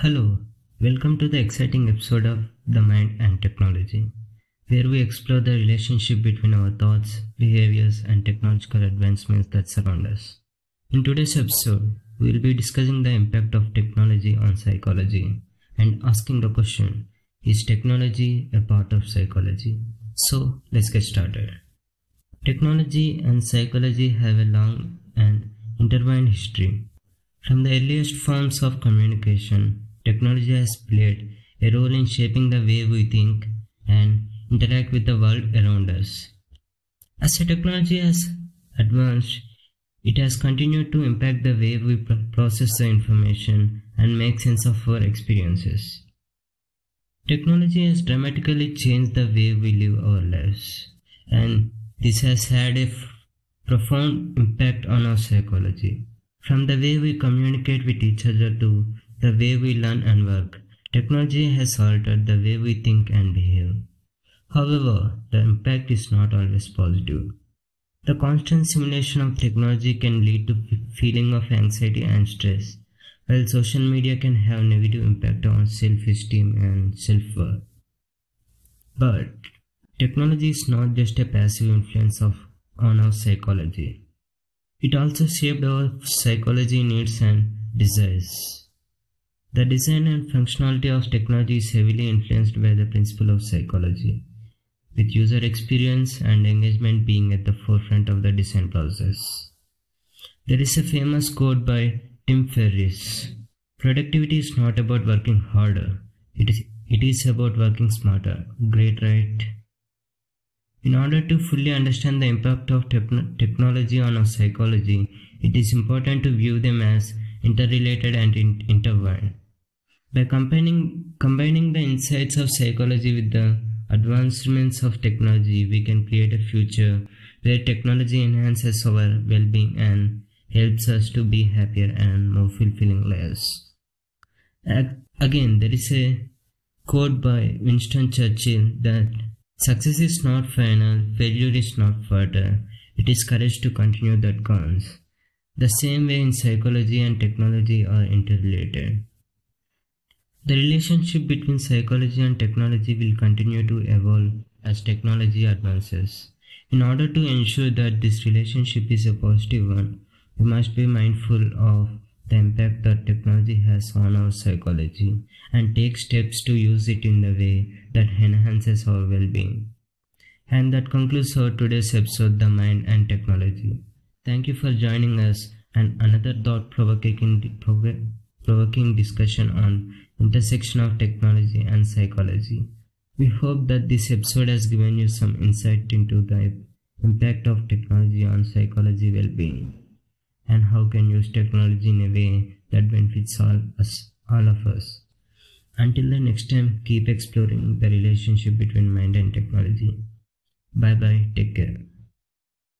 Hello, welcome to the exciting episode of The Mind and Technology, where we explore the relationship between our thoughts, behaviors, and technological advancements that surround us. In today's episode, we will be discussing the impact of technology on psychology and asking the question Is technology a part of psychology? So, let's get started. Technology and psychology have a long and intertwined history. From the earliest forms of communication, technology has played a role in shaping the way we think and interact with the world around us. As technology has advanced, it has continued to impact the way we process the information and make sense of our experiences. Technology has dramatically changed the way we live our lives, and this has had a profound impact on our psychology. From the way we communicate with each other to the way we learn and work, technology has altered the way we think and behave. However, the impact is not always positive. The constant simulation of technology can lead to feeling of anxiety and stress, while social media can have negative impact on self-esteem and self-worth. But technology is not just a passive influence of on our psychology. It also shaped our psychology needs and desires. The design and functionality of technology is heavily influenced by the principle of psychology, with user experience and engagement being at the forefront of the design process. There is a famous quote by Tim Ferriss Productivity is not about working harder, it is, it is about working smarter. Great, right? In order to fully understand the impact of technology on our psychology, it is important to view them as interrelated and in- intertwined. By combining, combining the insights of psychology with the advancements of technology, we can create a future where technology enhances our well being and helps us to be happier and more fulfilling lives. Again, there is a quote by Winston Churchill that success is not final, failure is not further, it is courage to continue that counts. The same way in psychology and technology are interrelated. The relationship between psychology and technology will continue to evolve as technology advances. In order to ensure that this relationship is a positive one, we must be mindful of the impact that technology has on our psychology and take steps to use it in the way that enhances our well being. And that concludes our today's episode, The Mind and Technology. Thank you for joining us and another thought provoking provoking discussion on intersection of technology and psychology. We hope that this episode has given you some insight into the impact of technology on psychology well-being and how can use technology in a way that benefits all us all of us. Until the next time, keep exploring the relationship between mind and technology. Bye bye, take care.